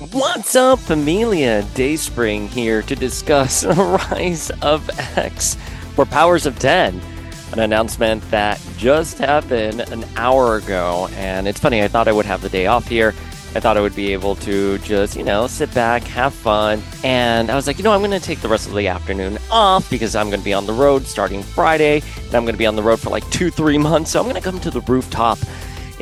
What's up, Familia Dayspring here to discuss Rise of X for Powers of 10, an announcement that just happened an hour ago. And it's funny, I thought I would have the day off here. I thought I would be able to just, you know, sit back, have fun. And I was like, you know, I'm going to take the rest of the afternoon off because I'm going to be on the road starting Friday. And I'm going to be on the road for like two, three months. So I'm going to come to the rooftop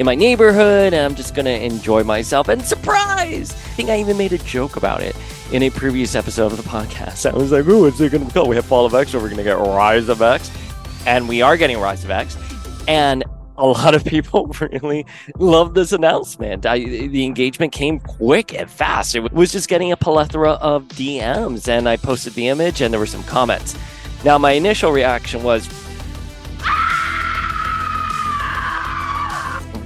in my neighborhood and I'm just going to enjoy myself. And surprise! I think I even made a joke about it in a previous episode of the podcast. I was like, ooh, what's it going to be called? We have Fall of X, so we're going to get Rise of X. And we are getting Rise of X. And a lot of people really love this announcement. I, the engagement came quick and fast. It was just getting a plethora of DMs, and I posted the image, and there were some comments. Now, my initial reaction was,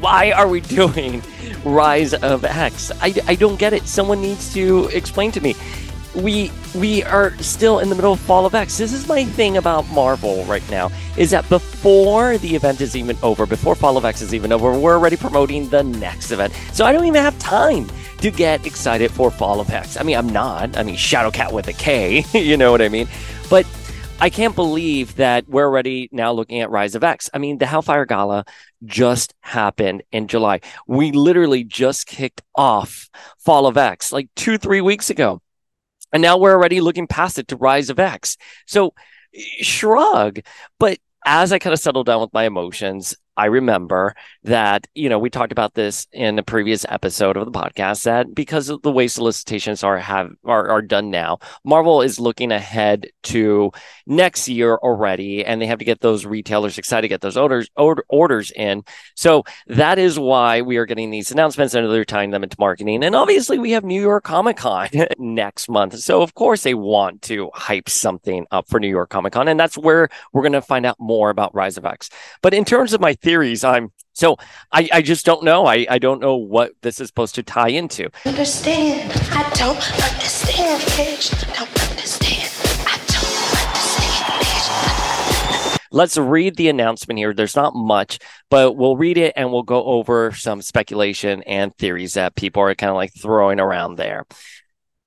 why are we doing Rise of X? I, I don't get it. Someone needs to explain to me. We we are still in the middle of Fall of X. This is my thing about Marvel right now is that before the event is even over, before Fall of X is even over, we're already promoting the next event. So I don't even have time to get excited for Fall of X. I mean, I'm not. I mean, Shadowcat with a K, you know what I mean? But I can't believe that we're already now looking at Rise of X. I mean, the Hellfire Gala just happened in July. We literally just kicked off Fall of X like two, three weeks ago. And now we're already looking past it to Rise of X. So eh, shrug. But as I kind of settled down with my emotions, I remember that, you know, we talked about this in a previous episode of the podcast that because of the way solicitations are have are, are done now, Marvel is looking ahead to next year already, and they have to get those retailers excited, get those orders order, orders in. So that is why we are getting these announcements and they're tying them into marketing. And obviously we have New York Comic Con next month. So of course they want to hype something up for New York Comic Con. And that's where we're gonna find out more about Rise of X. But in terms of my theories. I'm so I, I just don't know. I, I don't know what this is supposed to tie into. Understand? I don't understand, bitch. Don't understand. I don't understand, bitch. Let's read the announcement here. There's not much, but we'll read it and we'll go over some speculation and theories that people are kind of like throwing around there.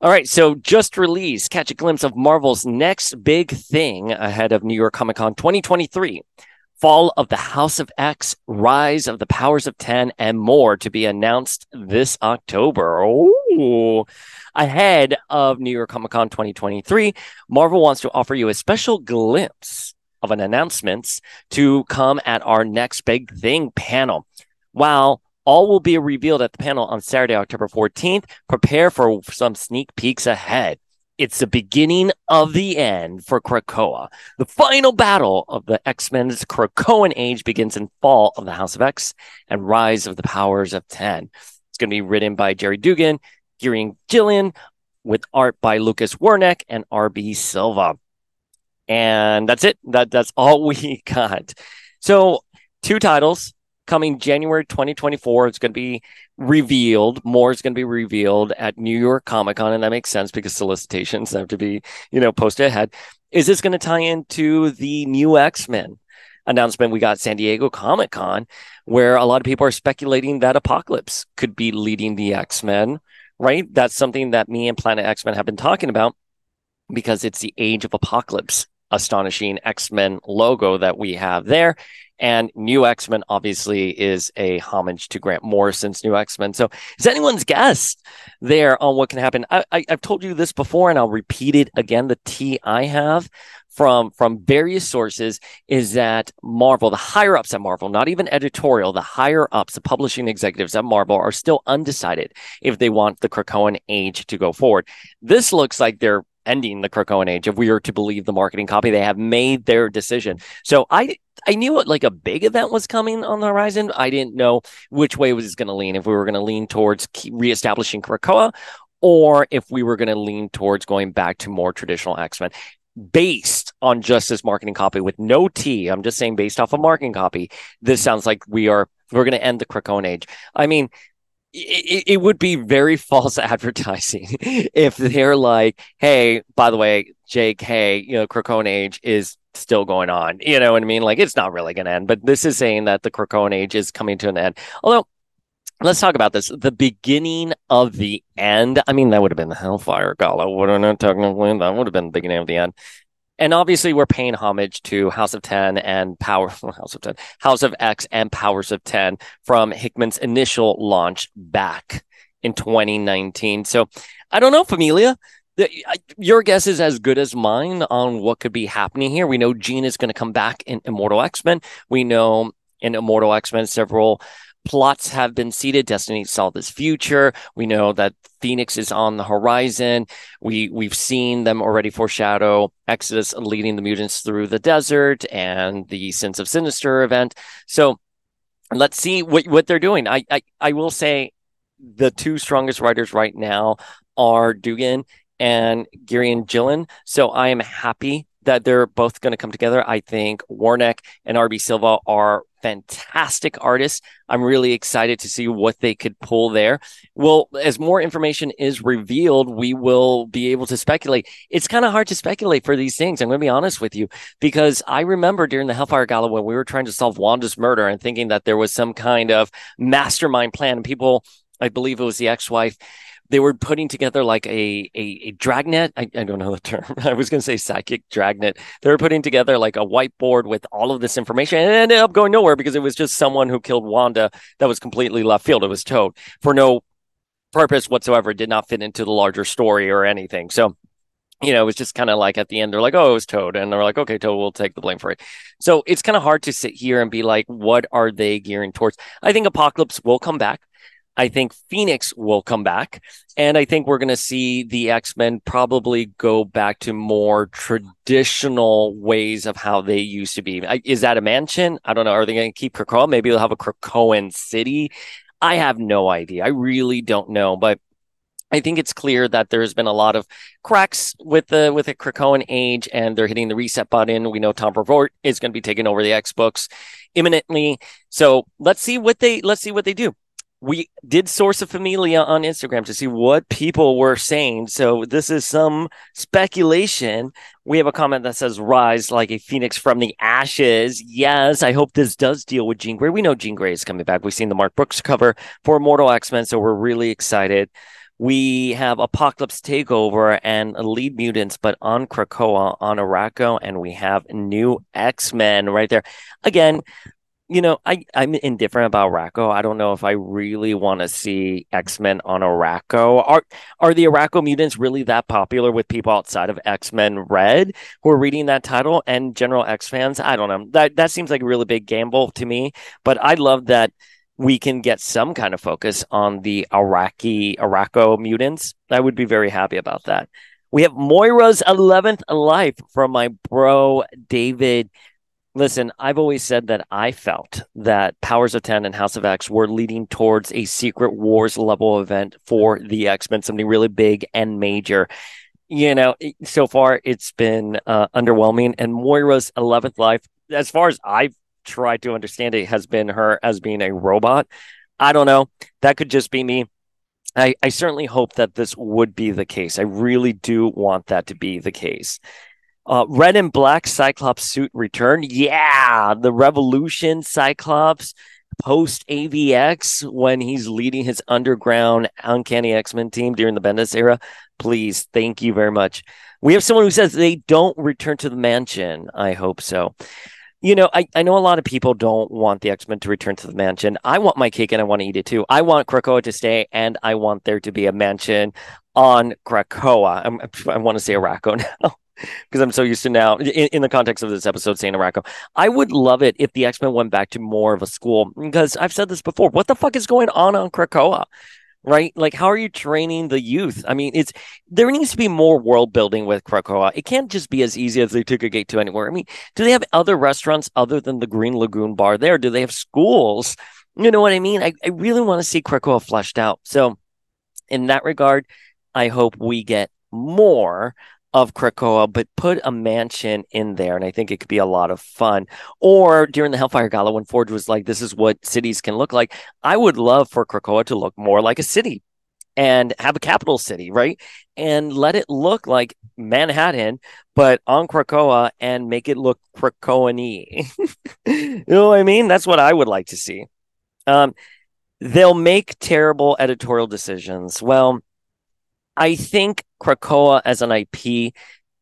All right, so just released, catch a glimpse of Marvel's next big thing ahead of New York Comic Con 2023. Fall of the House of X, Rise of the Powers of 10, and more to be announced this October. Oh, ahead of New York Comic Con 2023, Marvel wants to offer you a special glimpse of an announcements to come at our next big thing panel. While all will be revealed at the panel on Saturday, October 14th, prepare for some sneak peeks ahead. It's the beginning of the end for Krakoa. The final battle of the X-Men's Krakoan age begins in Fall of the House of X and Rise of the Powers of 10. It's going to be written by Gerry Duggan, Kieron Gillen, with art by Lucas Werneck and RB Silva. And that's it. That that's all we got. So two titles coming January 2024. It's going to be revealed. More is going to be revealed at New York Comic Con, and that makes sense because solicitations have to be, you know, posted ahead. Is this going to tie into the new X Men announcement we got San Diego Comic Con, where a lot of people are speculating that Apocalypse could be leading the X Men? Right, that's something that me and Planet X Men have been talking about because it's the age of Apocalypse astonishing X Men logo that we have there. And New X Men obviously is a homage to Grant Morrison's New X Men. So, is anyone's guess there on what can happen? I, I, I've told you this before, and I'll repeat it again. The tea I have from from various sources is that Marvel, the higher ups at Marvel, not even editorial, the higher ups, the publishing executives at Marvel are still undecided if they want the Krakoan age to go forward. This looks like they're ending the Krakoan age if we are to believe the marketing copy. They have made their decision. So I I knew like a big event was coming on the horizon. I didn't know which way was going to lean. If we were going to lean towards reestablishing Krakoa, or if we were going to lean towards going back to more traditional X Men. Based on just this marketing copy with no T, I'm just saying based off of marketing copy, this sounds like we are we're going to end the Krakoan age. I mean, it, it, would be very false advertising if they're like, hey, by the way, Jake, hey, you know, Krakoan age is still going on. You know what I mean? Like it's not really going to end, but this is saying that the Krakoan age is coming to an end. Although let's talk about this. The beginning of the end. I mean, that would have been the Hellfire Gala, wouldn't it? Technically, that would have been the beginning of the end. And obviously, we're paying homage to House of Ten and Power House of Ten, House of X, and Powers of Ten from Hickman's initial launch back in 2019. So, I don't know, Familia. Your guess is as good as mine on what could be happening here. We know Jean is going to come back in Immortal X Men. We know in Immortal X Men several plots have been seeded. Destiny saw this future. We know that Phoenix is on the horizon. We we've seen them already foreshadow Exodus leading the mutants through the desert and the Sins of Sinister event. So let's see what what they're doing. I I, I will say the two strongest writers right now are Duggan and Kieron Gillen. So I am happy that they're both going to come together. I think Werneck and RB Silva are fantastic artists. I'm really excited to see what they could pull there. Well, as more information is revealed, we will be able to speculate. It's kind of hard to speculate for these things. I'm going to be honest with you because I remember during the Hellfire Gala when we were trying to solve Wanda's murder and thinking that there was some kind of mastermind plan and people, I believe it was the ex-wife they were putting together like a a, a dragnet. I, I don't know the term. I was going to say psychic dragnet. They were putting together like a whiteboard with all of this information, and it ended up going nowhere because it was just someone who killed Wanda that was completely left field. It was Toad for no purpose whatsoever. It did not fit into the larger story or anything. So you know, it was just kind of like at the end, they're like, oh, it was Toad. And they're like, okay, Toad we'll take the blame for it. So it's kind of hard to sit here and be like, what are they gearing towards? I think Apocalypse will come back. I think Phoenix will come back. And I think we're going to see the X Men probably go back to more traditional ways of how they used to be. Is that a mansion? I don't know. Are they going to keep Krakoa? Maybe they'll have a Krakoan city. I have no idea. I really don't know. But I think it's clear that there's been a lot of cracks with the with the Krakoan age, and they're hitting the reset button. We know Tom Brevoort is going to be taking over the X books imminently. So let's see what they let's see what they do we did source a familia on Instagram to see what people were saying. So this is some speculation. We have a comment that says rise like a phoenix from the ashes. Yes, I hope this does deal with Jean Grey. We know Jean Grey is coming back. We've seen the Mark Brooks cover for Immortal X-Men, so we're really excited. We have Apocalypse Takeover and Lead Mutants, but on Krakoa, on Arakko, and we have new X-Men right there. Again, you know, I I'm indifferent about Arakko. I don't know if I really want to see X Men on Arakko. Are are the Arakko mutants really that popular with people outside of X Men Red who are reading that title and general X fans? I don't know. That that seems like a really big gamble to me. But I love that we can get some kind of focus on the Iraqi Arakko mutants. I would be very happy about that. We have Moira's 11th life from my bro David Listen, I've always said that I felt that Powers of 10 and House of X were leading towards a Secret Wars level event for the X Men, something really big and major. You know, so far it's been uh, underwhelming. And Moira's 11th life, as far as I've tried to understand it, has been her as being a robot. I don't know. That could just be me. I, I certainly hope that this would be the case. I really do want that to be the case. Uh, red and black Cyclops suit return. Yeah, the Revolution Cyclops post AVX when he's leading his underground Uncanny X Men team during the Bendis era. Please, thank you very much. We have someone who says they don't return to the mansion. I hope so. You know, I, I know a lot of people don't want the X Men to return to the mansion. I want my cake and I want to eat it too. I want Krakoa to stay and I want there to be a mansion on Krakoa. I'm, i want to say Arakko now because I'm so used to now in, in, the context of this episode saying Arakko. I would love it if the X Men went back to more of a school because I've said this before. What the fuck is going on on Krakoa? Right? Like, how are you training the youth? I mean, it's there needs to be more world building with Krakoa. It can't just be as easy as they took a gate to anywhere. I mean, do they have other restaurants other than the Green Lagoon bar there? Do they have schools? You know what I mean? I, I really want to see Krakoa fleshed out. So, in that regard, I hope we get more of Krakoa, but put a mansion in there. And I think it could be a lot of fun. Or during the Hellfire Gala, when Forge was like, this is what cities can look like, I would love for Krakoa to look more like a city and have a capital city, right? And let it look like Manhattan, but on Krakoa and make it look Krakoan you know what I mean? That's what I would like to see. Um, they'll make terrible editorial decisions. Well, I think Krakoa as an IP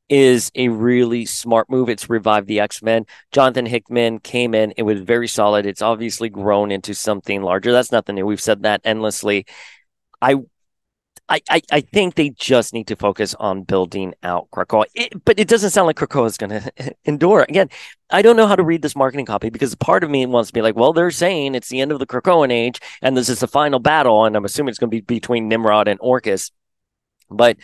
is a really smart move. It's revived the X Men. Jonathan Hickman came in. It was very solid. It's obviously grown into something larger. That's nothing new. We've said that endlessly. I I, I, I think they just need to focus on building out Krakoa. It, but it doesn't sound like Krakoa is going to endure. Again, I don't know how to read this marketing copy because part of me wants to be like, well, they're saying it's the end of the Krakoan age and this is the final battle. And I'm assuming it's going to be between Nimrod and Orchis. But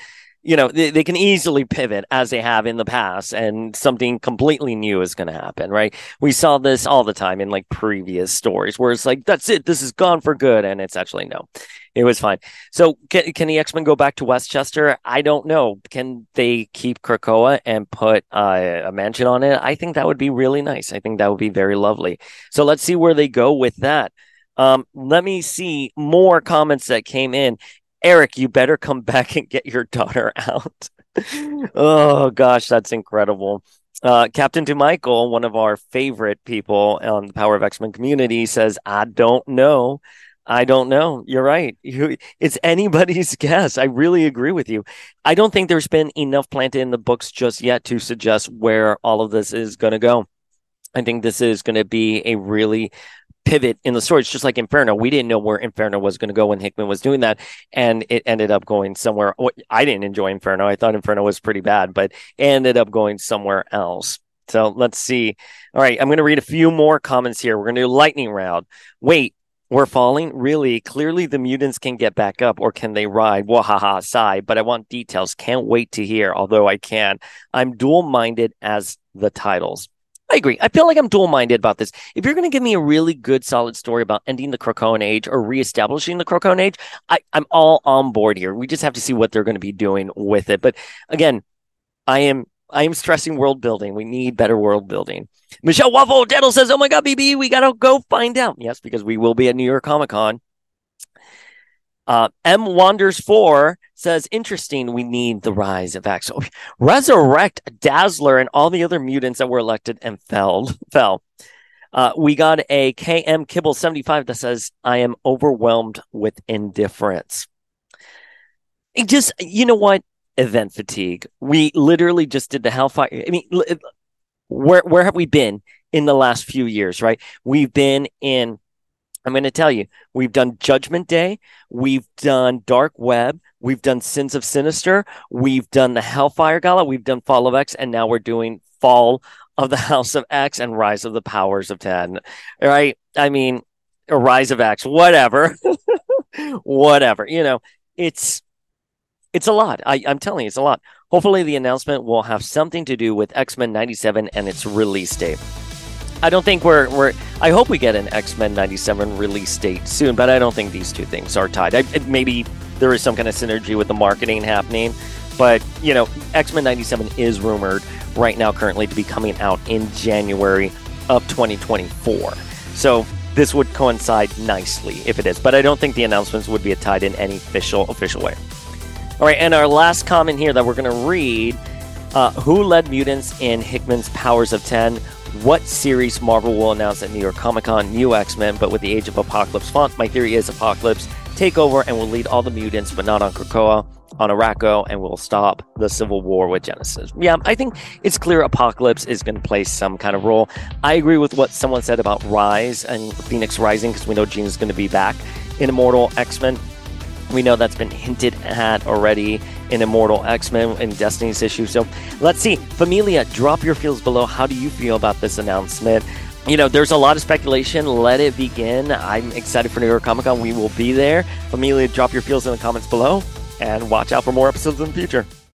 you know they, they can easily pivot as they have in the past and something completely new is going to happen right? We saw this all the time in like previous stories where it's like that's it this is gone for good and it's actually no it was fine. So can, can the x-men go back to westchester? I don't know. Can they keep krakoa and put uh, a mansion on it? I think that would be really nice. I think that would be very lovely. So let's see where they go with that. Um, let me see more comments that came in. Eric, you better come back and get your daughter out. oh gosh, that's incredible. Uh, Captain DeMichael, one of our favorite people on the Power of X Men community, says, "I don't know." I don't know. You're right. It's anybody's guess. I really agree with you. I don't think there's been enough planted in the books just yet to suggest where all of this is going to go. I think this is going to be a really pivot in the story. It's just like Inferno. We didn't know where Inferno was going to go when Hickman was doing that, and it ended up going somewhere. I didn't enjoy Inferno. I thought Inferno was pretty bad, but ended up going somewhere else. So let's see. All right, I'm going to read a few more comments here. We're going to do lightning round. Wait, we're falling? Really? Clearly, the mutants can get back up, or can they ride? Wahaha, sigh. But I want details. Can't wait to hear, although I can. I'm dual minded as the titles. I agree. I feel like I'm dual minded about this. If you're going to give me a really good, solid story about ending the Krakoan Age or reestablishing the Krakoan Age, I, I'm all on board here. We just have to see what they're going to be doing with it. But again, I am I am stressing world building. We need better world building. Michelle Waffle Dettle says, "Oh my God, BB, we gotta go find out." Yes, because we will be at New York Comic Con. Uh, M Wanders 4 says, interesting, we need the rise of X. Resurrect Dazzler and all the other mutants that were elected and fell. fell. Uh, we got a KM Kibble 75 that says, I am overwhelmed with indifference. It just, you know what? Event fatigue. We literally just did the Hellfire. I mean, where, where have we been in the last few years, right? We've been in I'm going to tell you, we've done Judgment Day, we've done Dark Web, we've done Sins of Sinister, we've done the Hellfire Gala, we've done Fall of X, and now we're doing Fall of the House of X and Rise of the Powers of Ten. Right? I mean, Rise of X, whatever, whatever. You know, it's it's a lot. I, I'm telling you, it's a lot. Hopefully, the announcement will have something to do with X Men '97 and its release date. I don't think we're we're. I hope we get an X Men '97 release date soon, but I don't think these two things are tied. I, maybe there is some kind of synergy with the marketing happening, but you know, X Men '97 is rumored right now currently to be coming out in January of 2024. So this would coincide nicely if it is, but I don't think the announcements would be tied in any official official way. All right, and our last comment here that we're going to read. Uh, who led mutants in Hickman's Powers of 10? what series Marvel will announce at New York Comic Con, new X Men, but with the Age of Apocalypse font. My theory is Apocalypse take over and will lead all the mutants, but not on Krakoa, on Arakko, and will stop the civil war with Genesis. Yeah, I think it's clear Apocalypse is going to play some kind of role. I agree with what someone said about Rise and Phoenix Rising because we know Jean is going to be back in Immortal X Men. We know that's been hinted at already in Immortal X Men and Destiny's issue. So let's see. Familia, drop your feels below. How do you feel about this announcement? You know, there's a lot of speculation. Let it begin. I'm excited for New York Comic Con. We will be there. Familia, drop your feels in the comments below and watch out for more episodes in the future.